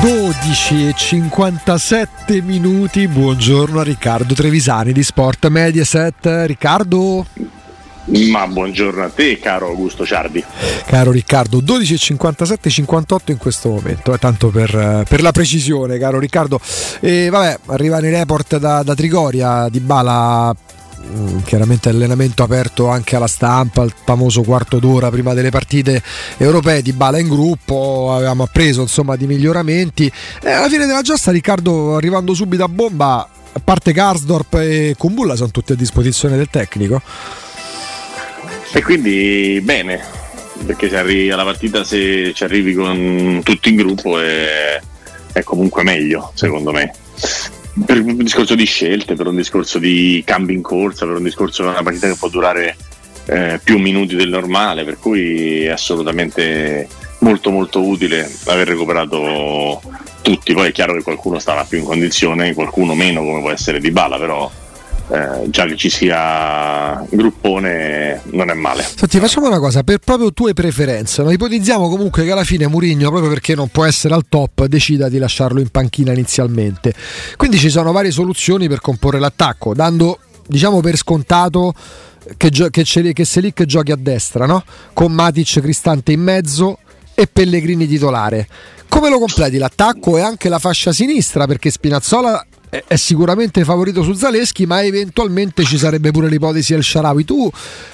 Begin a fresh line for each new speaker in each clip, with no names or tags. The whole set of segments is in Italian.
12 e 57 minuti. Buongiorno a Riccardo Trevisani di Sport Mediaset. Riccardo.
Ma buongiorno a te, caro Augusto Ciardi.
Caro Riccardo, 12 e 57 58 in questo momento, eh, tanto per, per, la precisione, caro Riccardo. E vabbè, arrivano i report da, da Trigoria, di Bala chiaramente allenamento aperto anche alla stampa, il famoso quarto d'ora prima delle partite europee di Bala in gruppo, avevamo appreso insomma di miglioramenti e alla fine della giostra Riccardo arrivando subito a bomba, a parte Karsdorp e Kumbulla sono tutti a disposizione del tecnico.
E quindi bene, perché se arrivi alla partita se ci arrivi con tutti in gruppo è, è comunque meglio secondo me per un discorso di scelte, per un discorso di cambi in corsa, per un discorso di una partita che può durare eh, più minuti del normale, per cui è assolutamente molto molto utile aver recuperato tutti. Poi è chiaro che qualcuno stava più in condizione, qualcuno meno, come può essere Di Bala, però eh, già che ci sia gruppone non è male.
Senti, facciamo una cosa, per proprio tue preferenze, no? ipotizziamo comunque che alla fine Murigno, proprio perché non può essere al top, decida di lasciarlo in panchina inizialmente. Quindi ci sono varie soluzioni per comporre l'attacco, dando diciamo per scontato che, gio- che, che Selic giochi a destra, no? con Matic Cristante in mezzo e Pellegrini titolare. Come lo completi l'attacco e anche la fascia sinistra? Perché Spinazzola è sicuramente favorito su Zaleschi, ma eventualmente ci sarebbe pure l'ipotesi del Sharawi. Tu,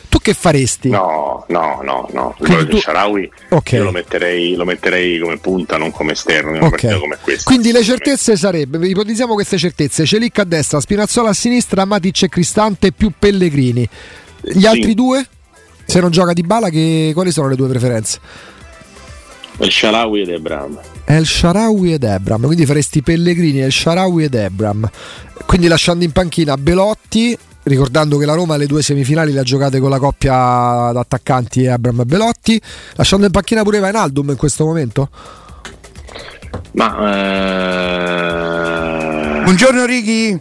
tu che faresti?
No, no, no, no. Il tu... Sharawi okay. io lo metterei, lo metterei, come punta, non come esterno, okay. come
Quindi le certezze sarebbero, ipotizziamo queste certezze, Celic a destra, Spinazzola a sinistra, Matic e Cristante più Pellegrini. Gli altri sì. due? Se non gioca di bala, che... quali sono le tue preferenze?
El Sharawi ed Ebram.
El Sharawi ed Ebram, quindi faresti Pellegrini, El Sharawi ed Ebram. Quindi lasciando in panchina Belotti, ricordando che la Roma le due semifinali le ha giocate con la coppia d'attaccanti Ebram e Belotti, lasciando in panchina pure Vainaldum in questo momento?
Ma
eh... Buongiorno Righi.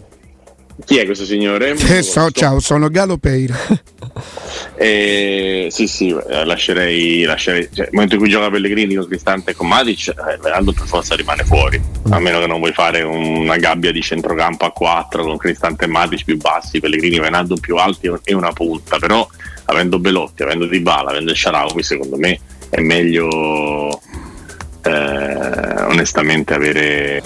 Chi è questo signore?
Eh, so, ciao, sono Galo Peira.
Eh, sì, sì, lascerei, lascerei cioè, nel momento in cui gioca Pellegrini con Cristante e con Matic, eh, Veraldo per forza rimane fuori, a meno che non vuoi fare una gabbia di centrocampo a 4 con Cristante e Matic più bassi, Pellegrini e Venaldo più alti e una punta, però avendo Belotti, avendo Dybala, avendo Sharawi, secondo me è meglio eh, onestamente avere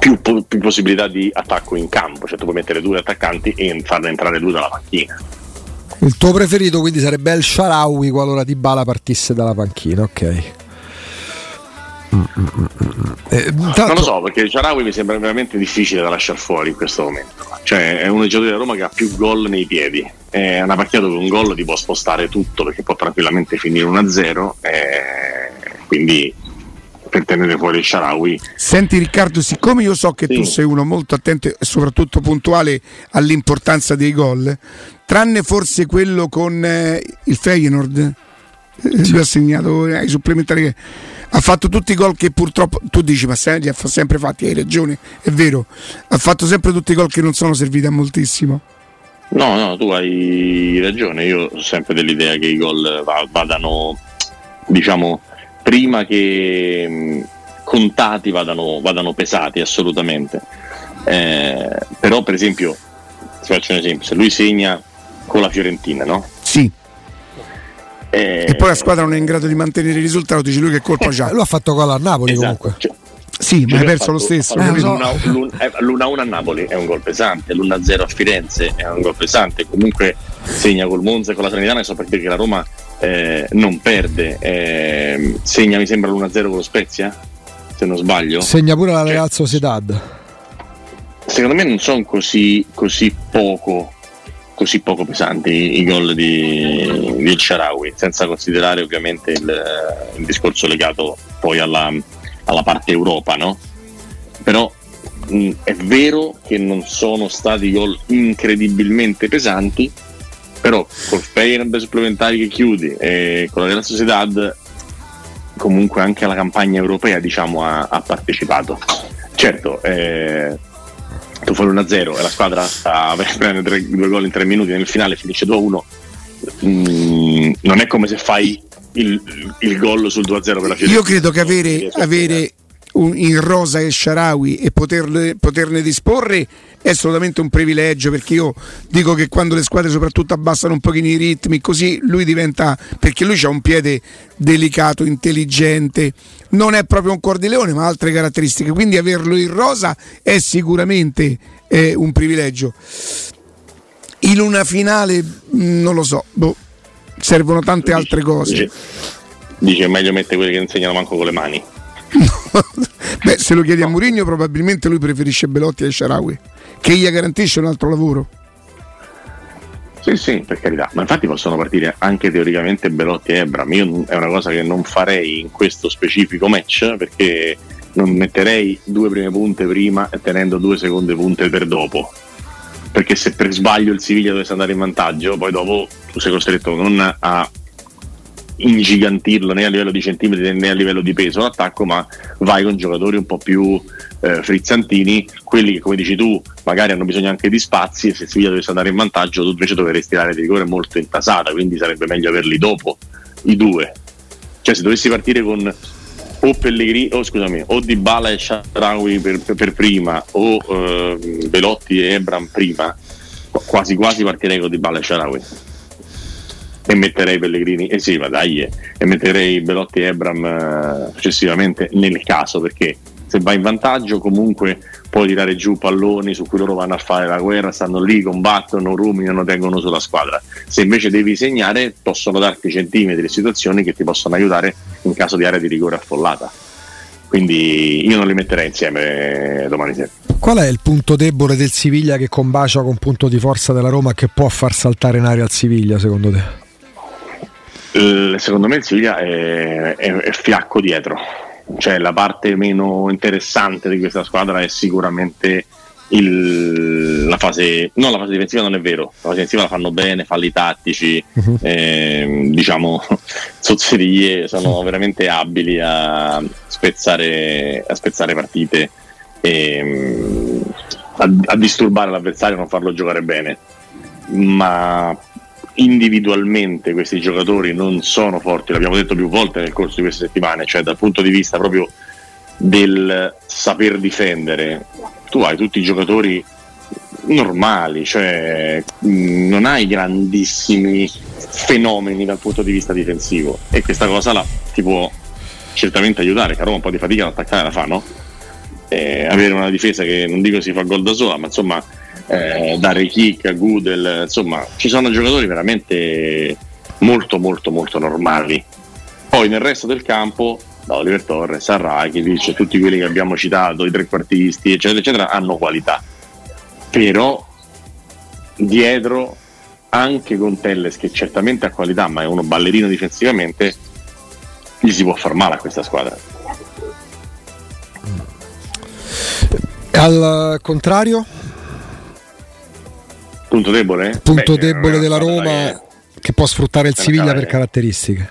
più, più, possibilità di attacco in campo, cioè tu puoi mettere due attaccanti e farne entrare due dalla panchina.
Il tuo preferito quindi sarebbe El Sharawi qualora Di Bala partisse dalla panchina, ok.
Eh, tanto... Non lo so perché il Sharawi mi sembra veramente difficile da lasciare fuori in questo momento. Cioè, è uno dei giocatori della Roma che ha più gol nei piedi. È una partita dove un gol ti può spostare tutto perché può tranquillamente finire 1-0. Eh, quindi per tenere fuori il Sharawi.
Senti Riccardo, siccome io so che sì. tu sei uno molto attento e soprattutto puntuale all'importanza dei gol, tranne forse quello con eh, il Feyenoord, eh, sì. ha segnato ai supplementari che ha fatto tutti i gol che purtroppo tu dici ma se, li ha sempre fatti, hai ragione, è vero, ha fatto sempre tutti i gol che non sono serviti a moltissimo.
No, no, tu hai ragione, io ho sempre dell'idea che i gol vadano diciamo prima che mh, contati vadano, vadano, pesati assolutamente. Eh, però per esempio, ti faccio un esempio, se lui segna con la Fiorentina, no?
Sì. Eh, e poi la squadra non è in grado di mantenere il risultato, dice lui che colpa c'ha.
Lui ha fatto gol a Napoli esatto. comunque. Cioè,
sì, ma hai perso fatto, lo stesso. Eh,
l'1-1 a Napoli è un gol pesante, l'1-0 a Firenze è un gol pesante. Comunque segna col Monza e con la Sanitana, so perché la Roma eh, non perde. Eh, segna, mi sembra l'1-0 con lo Spezia, se non sbaglio.
Segna pure la Real Sociedad.
Secondo me non sono così, così poco così poco pesanti i gol di, di El Sharawi, senza considerare ovviamente il, il discorso legato poi alla, alla parte Europa, no? Però mh, è vero che non sono stati gol incredibilmente pesanti, però col Feyenoord supplementari che chiudi e con la Real Sociedad comunque anche alla campagna europea diciamo ha, ha partecipato. Certo eh, tu fai 1-0 e la squadra sta prende due gol in tre minuti nel finale finisce 2-1 mm, non è come se fai il, il gol sul 2-0 per la
Fiorentina. Io credo che avere, avere in rosa e Sharawi e poterle, poterne disporre è assolutamente un privilegio perché io dico che quando le squadre soprattutto abbassano un pochino i ritmi così lui diventa perché lui ha un piede delicato, intelligente. Non è proprio un cuor di leone ma ha altre caratteristiche. Quindi averlo in rosa è sicuramente eh, un privilegio. In una finale non lo so boh, servono tante altre cose.
dice, dice meglio mettere quelli che insegnano manco con le mani
Beh, se lo chiedi a Mourinho, probabilmente lui preferisce Belotti ai Sharawi, che gli garantisce un altro lavoro.
Sì, sì, per carità, ma infatti possono partire anche teoricamente Belotti e Ebram. Io è una cosa che non farei in questo specifico match perché non metterei due prime punte prima e tenendo due seconde punte per dopo. Perché se per sbaglio il Siviglia dovesse andare in vantaggio, poi dopo tu sei costretto non a ingigantirlo né a livello di centimetri né a livello di peso l'attacco, ma vai con giocatori un po' più eh, frizzantini, quelli che come dici tu magari hanno bisogno anche di spazi e se Siviglia dovesse andare in vantaggio tu invece dovresti dare di rigore molto intasata, quindi sarebbe meglio averli dopo i due. Cioè se dovessi partire con o Pellegrini, o scusami, o Di Bala e Sharawi per, per, prima o eh, Velotti e Ebram prima, quasi quasi partirei con Di Bala e Sharawi e metterei Pellegrini, eh sì, ma dai, eh, e metterei Belotti e Ebram eh, successivamente nel caso perché se vai in vantaggio comunque puoi tirare giù palloni su cui loro vanno a fare la guerra, stanno lì, combattono, ruminano, tengono sulla squadra. Se invece devi segnare, possono darti centimetri e situazioni che ti possono aiutare in caso di area di rigore affollata. Quindi io non li metterei insieme domani sera.
Qual è il punto debole del Siviglia che combacia con punto di forza della Roma che può far saltare in aria il Siviglia secondo te?
Secondo me il Siviglia è, è, è, fiacco dietro, cioè la parte meno interessante di questa squadra è sicuramente il, la fase, no la fase difensiva non è vero, la fase difensiva la fanno bene, falli tattici, uh-huh. eh, diciamo zozzerie, sono veramente abili a spezzare, a spezzare partite e a, a disturbare l'avversario e non farlo giocare bene. Ma individualmente questi giocatori non sono forti, l'abbiamo detto più volte nel corso di queste settimane, cioè dal punto di vista proprio del saper difendere, tu hai tutti i giocatori normali, cioè non hai grandissimi fenomeni dal punto di vista difensivo e questa cosa la, ti può certamente aiutare, che un po' di fatica ad attaccare la fa, no? Eh, avere una difesa che non dico si fa gol da sola, ma insomma eh, dare kick a Gudel, insomma ci sono giocatori veramente molto molto molto normali. Poi nel resto del campo, da Oliver Torres a Rakitic, tutti quelli che abbiamo citato, i trequartisti, eccetera, eccetera, hanno qualità. Però dietro anche con Telles che certamente ha qualità ma è uno ballerino difensivamente gli si può far male a questa squadra
al contrario
Punto debole?
Punto Beh, debole della Roma che, che, può sfruttare il Siviglia per caratteristiche.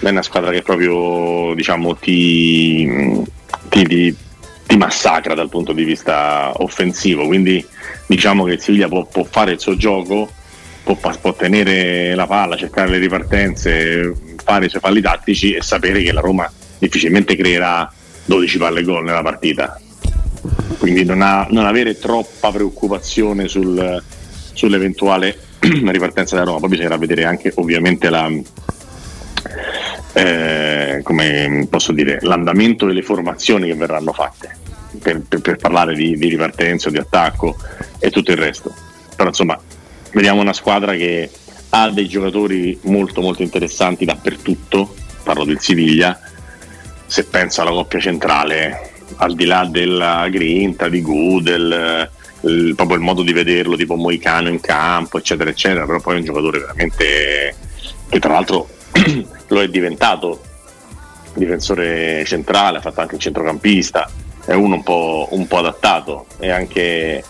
È una squadra che proprio diciamo, ti, ti, ti, ti, massacra dal punto di vista offensivo, quindi diciamo che il Siviglia può, può fare il suo gioco, può, può, tenere la palla, cercare le ripartenze, fare i suoi falli tattici e sapere che la Roma difficilmente creerà 12 palle gol nella partita. Quindi non, ha, non avere troppa preoccupazione sul, sull'eventuale ripartenza da Roma. Poi bisognerà vedere anche ovviamente la, eh, dire, l'andamento delle formazioni che verranno fatte per, per, per parlare di, di ripartenza di attacco e tutto il resto. Però insomma, vediamo una squadra che ha dei giocatori molto molto interessanti dappertutto, parlo del Siviglia, se penso alla coppia centrale, al di là della grinta di Gudel, il, proprio il modo di vederlo, tipo Moicano in campo, eccetera, eccetera, però poi è un giocatore veramente che tra l'altro lo è diventato difensore centrale, ha fatto anche il centrocampista, è uno un po', un po adattato e anche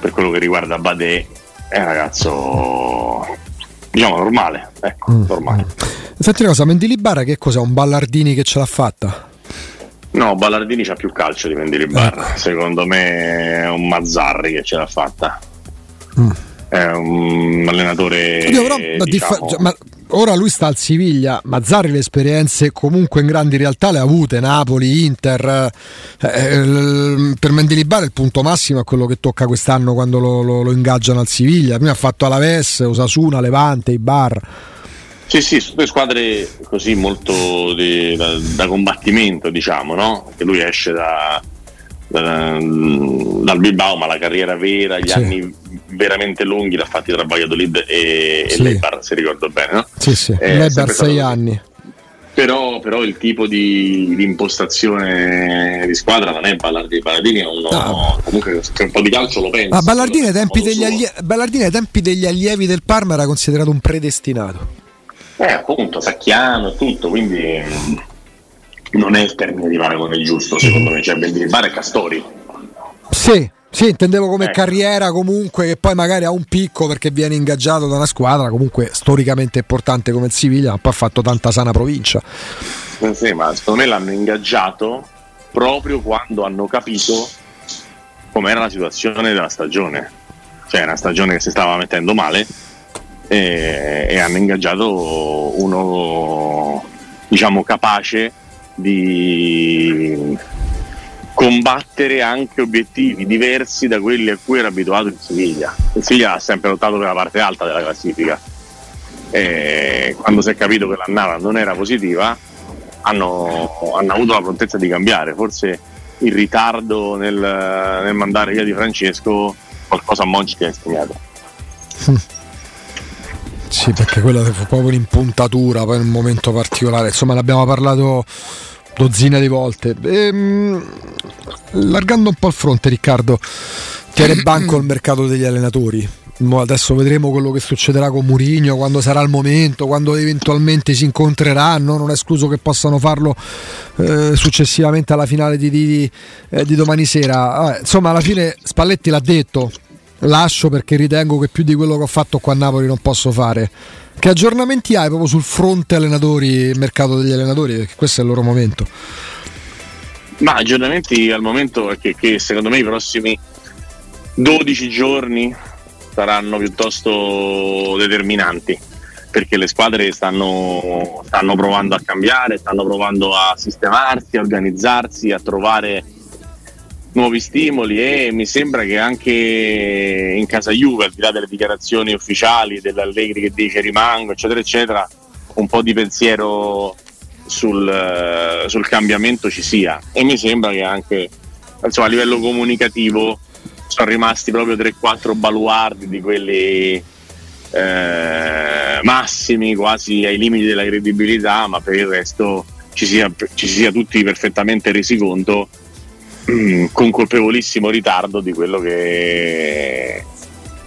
per quello che riguarda Bade è un ragazzo diciamo normale, ecco, mm. normale.
Senti una cosa, Mendilibarra che cos'è? Un Ballardini che ce l'ha fatta?
No, Ballardini c'ha più calcio di Mendili Barra. Eh. Secondo me è un Mazzarri che ce l'ha fatta. Mm. È un allenatore. Oddio, però,
diciamo...
differ-
ma ora lui sta al Siviglia, Mazzari le esperienze comunque in grandi realtà le ha avute, Napoli, Inter, eh, eh per Mendilibar il punto massimo è quello che tocca quest'anno quando lo, lo, lo ingaggiano al Siviglia, prima ha fatto Alaves, Osasuna, Levante, Ibar.
Sì, sì, sono due squadre così molto di, da, da, combattimento, diciamo, no? Che lui esce da, da, dal Bilbao, ma la carriera vera, gli sì. anni veramente lunghi l'ha fatti tra Valladolid e, sì. e Leibar, se ricordo bene, no?
Sì, sì, eh, Leibar sei anni.
Però, però, il tipo di, di, impostazione di squadra non è Ballardini, Ballardini uno, no. comunque un po' di calcio lo pensa.
Ah, allie- Ballardini ai tempi degli allievi del Parma era considerato un predestinato.
Eh, appunto, Sacchiano e tutto, quindi non è il termine di paragone giusto, secondo me, cioè Bendilibare e Castori.
Sì, sì, intendevo come ecco. carriera comunque che poi magari ha un picco perché viene ingaggiato da una squadra comunque storicamente importante come il Siviglia, ma poi ha fatto tanta sana provincia.
Eh sì, ma secondo me l'hanno ingaggiato proprio quando hanno capito com'era la situazione della stagione. Cioè una stagione che si stava mettendo male e, e hanno ingaggiato uno diciamo capace di combattere anche obiettivi diversi da quelli a cui era abituato il Siviglia. Il Siviglia ha sempre lottato per la parte alta della classifica. E quando si è capito che l'annata non era positiva, hanno, hanno, avuto la prontezza di cambiare. Forse il ritardo nel, nel mandare via di Francesco qualcosa a Monci ti ha insegnato.
Sì, perché quella fu proprio un'impuntatura, in un momento particolare. Insomma, ne abbiamo parlato dozzina di volte. Ehm, allargando un po' il fronte, Riccardo, tiene banco il mercato degli allenatori. Adesso vedremo quello che succederà con Murigno, quando sarà il momento, quando eventualmente si incontreranno. Non è escluso che possano farlo eh, successivamente alla finale di, di, eh, di domani sera. Eh, insomma, alla fine Spalletti l'ha detto. Lascio perché ritengo che più di quello che ho fatto qua a Napoli non posso fare. Che aggiornamenti hai proprio sul fronte allenatori, mercato degli allenatori? Perché questo è il loro momento.
Ma aggiornamenti al momento è che, che secondo me i prossimi 12 giorni saranno piuttosto determinanti perché le squadre stanno, stanno, provando a cambiare, stanno provando a sistemarsi, a organizzarsi, a trovare nuovi stimoli e mi sembra che anche in casa Juve, al di là delle dichiarazioni ufficiali dell'Allegri che dice rimango, eccetera, eccetera, un po' di pensiero sul, sul cambiamento ci sia. E mi sembra che anche insomma, a livello comunicativo sono rimasti proprio 3-4 baluardi di quelli eh, massimi, quasi ai limiti della credibilità, ma per il resto ci sia, ci sia tutti perfettamente resi conto Mm, con colpevolissimo ritardo di quello che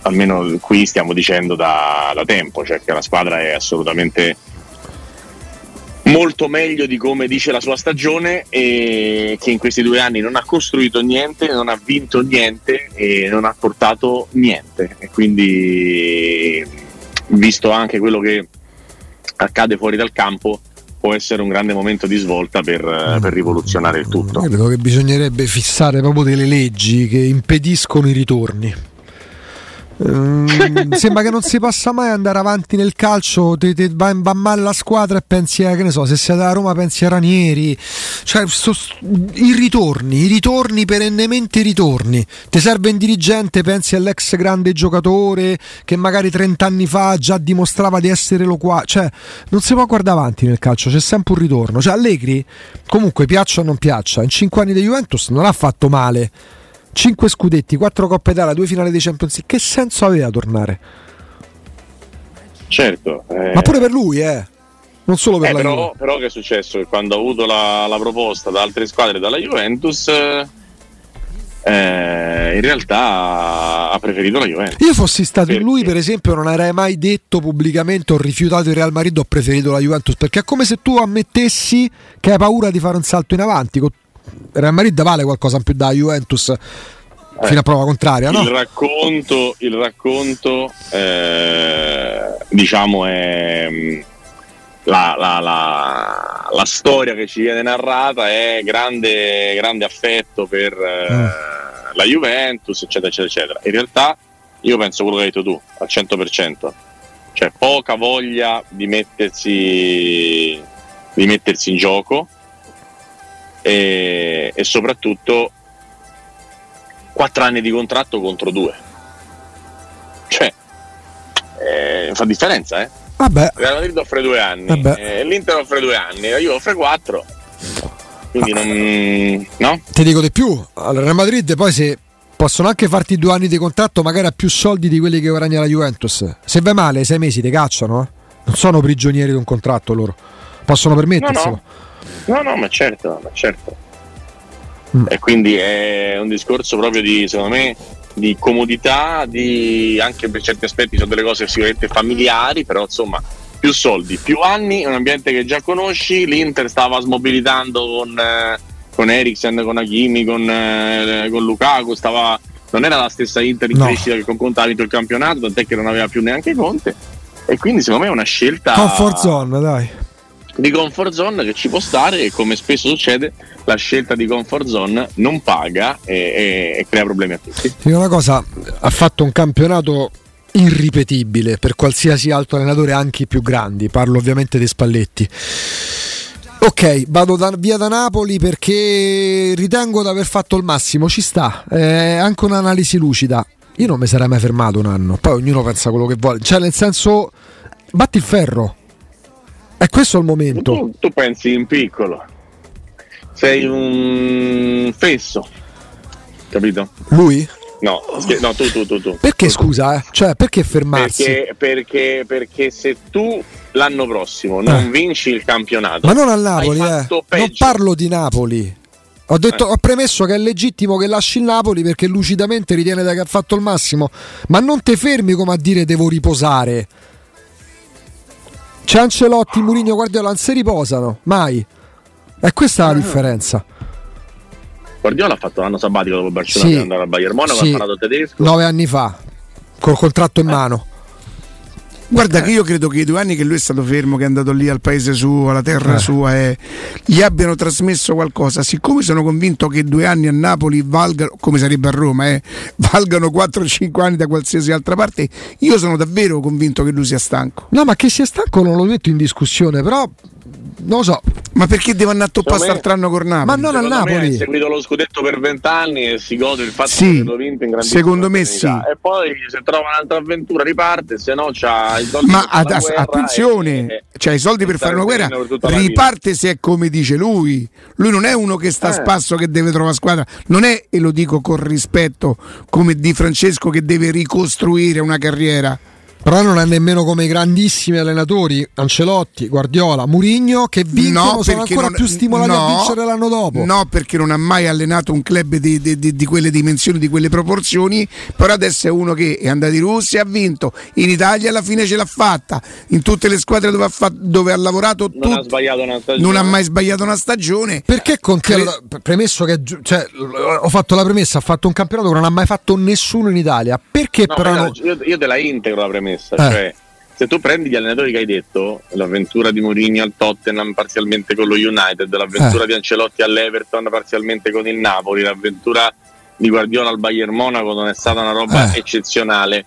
almeno qui stiamo dicendo da, da tempo, cioè che la squadra è assolutamente molto meglio di come dice la sua stagione e che in questi due anni non ha costruito niente, non ha vinto niente e non ha portato niente. E quindi, visto anche quello che accade fuori dal campo, può essere un grande momento di svolta per, mm. per rivoluzionare il tutto.
Credo che bisognerebbe fissare proprio delle leggi che impediscono i ritorni. Ehm, sembra che non si possa mai andare avanti nel calcio, ti, ti va, va, male la squadra e pensi a, che ne so, se siete a Roma pensi a Ranieri, cioè so, i ritorni, i ritorni perennemente i ritorni, ti serve un dirigente, pensi all'ex grande giocatore che magari 30 anni fa già dimostrava di essere lo qua, cioè non si può guardare avanti nel calcio, c'è sempre un ritorno, cioè Allegri comunque piaccia o non piaccia, in 5 anni di Juventus non ha fatto male 5 scudetti, 4 Coppe Italia, 2 finali di Champions League. Che senso aveva tornare?
Certo. Eh...
Ma pure per lui, eh. Non solo per
eh,
la
però, Juve. Però che è successo? Che quando ha avuto la, la proposta da altre squadre dalla Juventus... Eh, in realtà ha preferito la Juventus.
Io fossi stato perché? lui, per esempio, non avrei mai detto pubblicamente ho rifiutato il Real Madrid, ho preferito la Juventus, perché è come se tu ammettessi che hai paura di fare un salto in avanti, con Real Madrid vale qualcosa in più da Juventus eh, fino a prova contraria.
Il
no?
racconto, il racconto eh, diciamo, è mm, la, la, la, la, storia che ci viene narrata è grande, grande affetto per eh, mm. la Juventus, eccetera, eccetera, eccetera. In realtà io penso quello che hai detto tu al 100%. cioè poca voglia di mettersi, di mettersi in gioco e, e soprattutto 4 anni di contratto contro 2. Cioè, eh, fa differenza, eh?
Vabbè.
Real Madrid offre due anni, eh, l'Inter offre due anni, io offre quattro. Quindi non. No?
Ti dico di più, al Real Madrid poi se possono anche farti due anni di contratto, magari a più soldi di quelli che guadagna la Juventus. Se vai male, sei mesi ti cacciano, eh? Non sono prigionieri di un contratto loro. Possono permetterselo.
No, no, no, no ma certo, ma certo. Mm. E quindi è un discorso proprio di, secondo me, di comodità, di, anche per certi aspetti sono delle cose sicuramente familiari, però insomma più soldi, più anni, un ambiente che già conosci, l'Inter stava smobilitando con, eh, con Eriksen, con Hakimi, con, eh, con Lukaku, stava, non era la stessa Inter in no. crescita che con Conte ha vinto il campionato, tant'è che non aveva più neanche Conte e quindi secondo me è una scelta...
Comfort zone, dai
di comfort zone che ci può stare e come spesso succede la scelta di comfort zone non paga e, e, e crea problemi a tutti.
Dico una cosa, ha fatto un campionato irripetibile per qualsiasi altro allenatore, anche i più grandi, parlo ovviamente dei Spalletti. Ok, vado da, via da Napoli perché ritengo di aver fatto il massimo, ci sta, è anche un'analisi lucida. Io non mi sarei mai fermato un anno, poi ognuno pensa quello che vuole, cioè nel senso batti il ferro, è questo il momento.
Tu, tu pensi in piccolo, sei un fesso, capito?
Lui?
No, no, tu, tu, tu, tu.
Perché
tu,
scusa, eh? Cioè, perché fermarsi?
Perché, perché, perché se tu l'anno prossimo non eh. vinci il campionato,
ma non al Napoli, eh. non parlo di Napoli. Ho, detto, eh. ho, premesso che è legittimo che lasci il Napoli perché lucidamente ritiene che ha fatto il massimo, ma non ti fermi come a dire devo riposare. C'è Ancelotti, Murigno, Guardiola non si riposano, mai. E questa è la ah. differenza.
Guardiola ha fatto l'anno sabbatico dopo Barcellona sì, per andare al Bayern Monaco, sì. ha parlato tedesco.
Nove anni fa, col contratto in eh. mano.
Guarda che io credo che i due anni che lui è stato fermo, che è andato lì al paese suo, alla terra eh. sua, eh, gli abbiano trasmesso qualcosa. Siccome sono convinto che due anni a Napoli valgano, come sarebbe a Roma, eh, valgano 4-5 anni da qualsiasi altra parte, io sono davvero convinto che lui sia stanco.
No, ma che sia stanco non lo metto in discussione, però non lo so.
Ma perché deve andare a toppare quest'altro anno con Napoli?
Ma non al Napoli.
Ha seguito lo scudetto per vent'anni e si gode il fatto sì, che lo vinto in grandissima
Secondo me sì.
E poi se trova un'altra avventura riparte, se no c'ha
Ma ad, attenzione, e, c'ha i soldi per fare una guerra, riparte se è come dice lui. Lui non è uno che sta eh. a spasso che deve trovare squadra, non è, e lo dico con rispetto, come Di Francesco che deve ricostruire una carriera
però non è nemmeno come i grandissimi allenatori Ancelotti, Guardiola, Murigno che vincono no, sono ancora non, più stimolati no, a vincere l'anno dopo.
No, perché non ha mai allenato un club di, di, di, di, quelle dimensioni, di quelle proporzioni, però adesso è uno che è andato in Russia e ha vinto, in Italia alla fine ce l'ha fatta, in tutte le squadre dove ha, fatto, dove ha lavorato
non, tut- ha sbagliato una stagione.
non ha mai sbagliato una stagione.
Perché Conte, Cre- premesso che cioè, ho fatto la premessa, ha fatto un campionato che non ha mai fatto nessuno in Italia, perché
no,
però... No...
Io, io te la integro la premessa premessa, eh. cioè se tu prendi gli allenatori che hai detto, l'avventura di Mourinho al Tottenham parzialmente con lo United, l'avventura eh. di Ancelotti all'Everton parzialmente con il Napoli, l'avventura di Guardiola al Bayern Monaco non è stata una roba eh. eccezionale.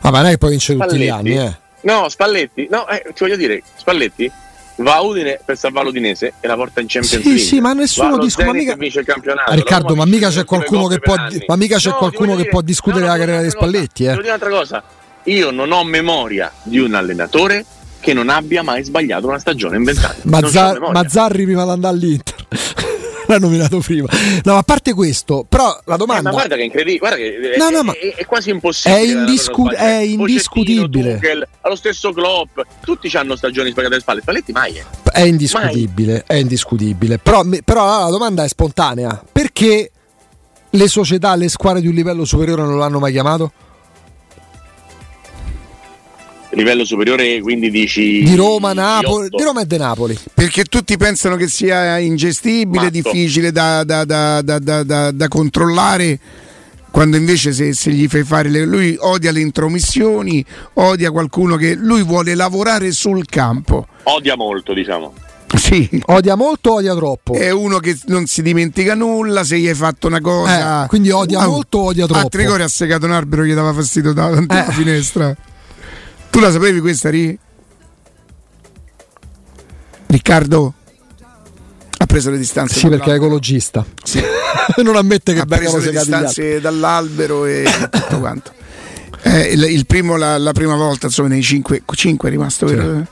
Ah, ma non è che poi vince tutti gli anni, eh.
No, Spalletti, no, eh, ti voglio dire, Spalletti va a Udine per salvare l'Udinese e la porta in Champions
sì,
League.
Sì, ma nessuno discute. Mica...
Vince il campionato.
Riccardo, ma mica c'è qualcuno che può, ma mica c'è no, qualcuno che può discutere no, la carriera di Spalletti. Eh.
Devo dire un'altra cosa io non ho memoria di un allenatore che non abbia mai sbagliato una stagione in vent'anni.
Mazzar- Mazzarri prima di andare all'Inter. L'ha nominato prima. No, a parte questo, però la domanda. Eh,
ma guarda che è incredibile, guarda che no, no, è, è, quasi impossibile.
È, indiscu- è indiscutibile.
Tuchel, allo stesso Klopp, tutti hanno stagioni sbagliate alle spalle. Spalletti mai è.
È indiscutibile, mai. è indiscutibile. Però, però la domanda è spontanea: perché le società, le squadre di un livello superiore non l'hanno mai chiamato?
Livello superiore, quindi dici
di Roma, Napoli, di Roma e di Napoli.
Perché tutti pensano che sia ingestibile, Matto. difficile da, da, da, da, controllare. Quando invece se, se, gli fai fare le, lui odia le intromissioni, odia qualcuno che lui vuole lavorare sul campo.
Odia molto, diciamo.
Sì.
Odia molto, odia troppo.
È uno che non si dimentica nulla. Se gli hai fatto una cosa,
eh, quindi odia ah, molto, odia troppo. A
tre ore ha segato un albero, gli dava fastidio davanti alla eh. finestra Tu la sapevi questa, Ri? Riccardo? Ha preso le distanze.
Sì, perché è ecologista.
Sì.
non ammette che
ha preso le distanze dall'albero e tutto quanto. Eh, il, il, primo, la, la, prima volta, insomma, nei cinque, cinque è rimasto vero?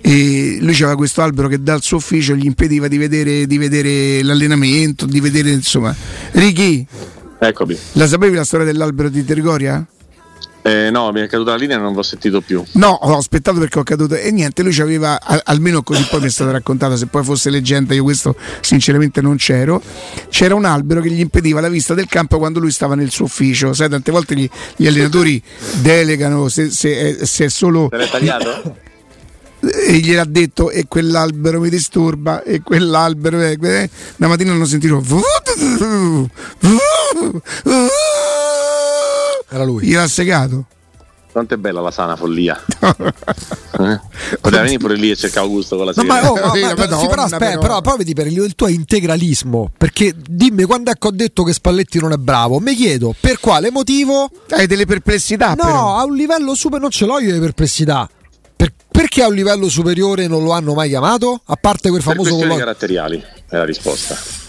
E lui aveva questo albero che dal suo ufficio gli impediva di vedere, di vedere l'allenamento, di vedere insomma. Ricky,
eccomi.
La sapevi la storia dell'albero di Trigoria?
Eh, no, mi è caduta la linea e non l'ho sentito più.
No, ho aspettato perché ho caduto e niente, lui aveva, almeno così poi mi è stato raccontato, se poi fosse leggenda io questo sinceramente non c'ero, c'era un albero che gli impediva la vista del campo quando lui stava nel suo ufficio, sai tante volte gli, gli allenatori delegano se, se, se è solo...
Se l'è tagliato?
e gliel'ha detto e quell'albero mi disturba e quell'albero eh, eh. una mattina hanno sentito
era lui.
Gliel'ha segato.
Quanto è bella la sana follia. eh? Poteva venire pure lì e cercavo gusto con la
no, ma, oh, ma, ma, Madonna, sì, però, aspetta, però. però, vedi per il, il, tuo integralismo. Perché dimmi quando ecco ho detto che Spalletti non è bravo. Mi chiedo per quale motivo.
Hai delle perplessità?
No,
però.
a un livello super non ce l'ho io le perplessità. Per, perché a un livello superiore non lo hanno mai chiamato? A parte quel famoso. Per
questioni collo... caratteriali è la risposta.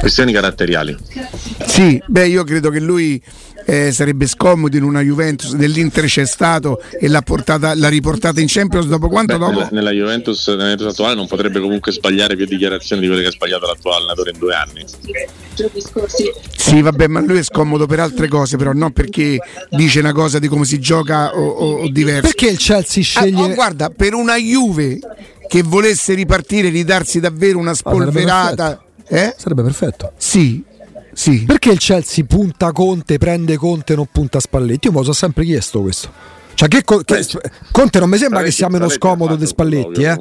Questioni caratteriali.
Sì, beh, io credo che lui eh, sarebbe scomodo in una Juventus dell'Inter c'è stato e l'ha, portata, l'ha riportata in Champions dopo quanto
Beh,
dopo?
Nella, nella, Juventus, nella, Juventus, attuale non potrebbe comunque sbagliare più dichiarazioni di quelle che ha sbagliato l'attuale allenatore in due anni.
Sì, vabbè, ma lui è scomodo per altre cose, però non perché dice una cosa di come si gioca o, o, o diverso.
Perché il Chelsea sceglie? Ah,
oh, guarda, per una Juve che volesse ripartire, ridarsi davvero una spolverata.
Ah, sarebbe, perfetto. Eh? sarebbe perfetto.
Sì, sì.
Perché il Chelsea punta Conte, prende Conte e non punta Spalletti? Io me lo sono sempre chiesto questo. Cioè, che, che, Conte non mi sembra che sia meno scomodo di Spalletti, eh?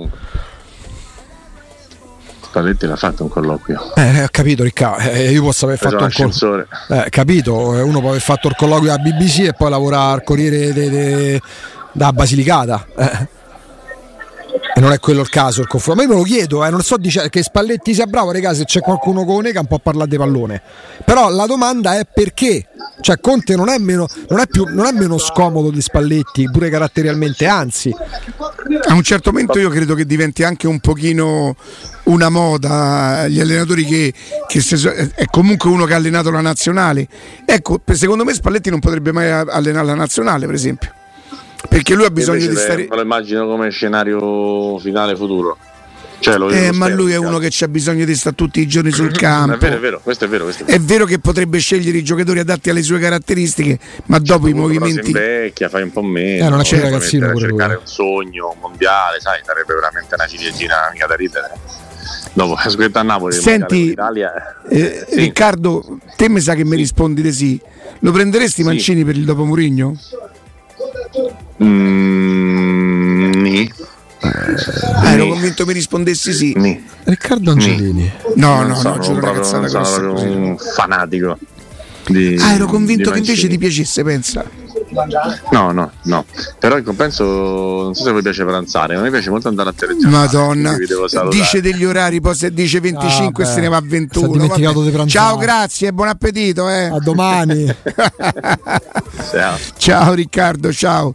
Spalletti l'ha fatto un colloquio.
Eh, ho capito Riccardo, eh, io posso aver fatto un colloquio. Eh, capito, eh, uno può aver fatto il colloquio a BBC e poi lavorare al Corriere de, de, da Basilicata. Eh. E non è quello il caso il confronto. Ma io me lo chiedo, eh, non so dice, che Spalletti sia bravo, raga, se c'è qualcuno con Onega un po' a parlare di pallone. Però la domanda è perché? Cioè Conte non è, meno, non, è più, non è meno scomodo di Spalletti, pure caratterialmente, anzi.
A un certo momento io credo che diventi anche un pochino una moda gli allenatori che, che se, è comunque uno che ha allenato la nazionale. Ecco, secondo me Spalletti non potrebbe mai allenare la nazionale, per esempio perché lui ha bisogno di stare.
Me lo immagino come scenario finale futuro. Cioè,
eh, ma lui è uno che ha bisogno di stare tutti i giorni sul campo.
È vero, è vero, questo è vero. Questo
è, vero. è vero che potrebbe scegliere i giocatori adatti alle sue caratteristiche, ma dopo
cioè,
i movimenti.
Vecchia, fai un po' meno.
Eh, non c'è ragazzino pure
cercare lui. un sogno mondiale, sai, sarebbe veramente una ciliegina mica da ridere. Dopo scritto a Napoli,
senti, eh, sì. Riccardo, te mi sa che mi rispondi di sì. Lo prenderesti sì. Mancini per il dopo Murigno?
Mm, ni.
Ah, ero convinto mi rispondessi sì.
Ni. Riccardo Angelini.
No, no, no, giuro una cazzata
grossa. un fanatico.
Di, ah, ero convinto che invece ti piacesse, pensa.
No, no, no. Però in compenso non so se vi piace pranzare, a me piace molto andare a telegiornale.
Madonna. Dice degli orari, poi se dice 25 ah, se ne va a 21. Ciao, grazie, buon appetito. Eh.
A domani.
ciao. ciao Riccardo, ciao.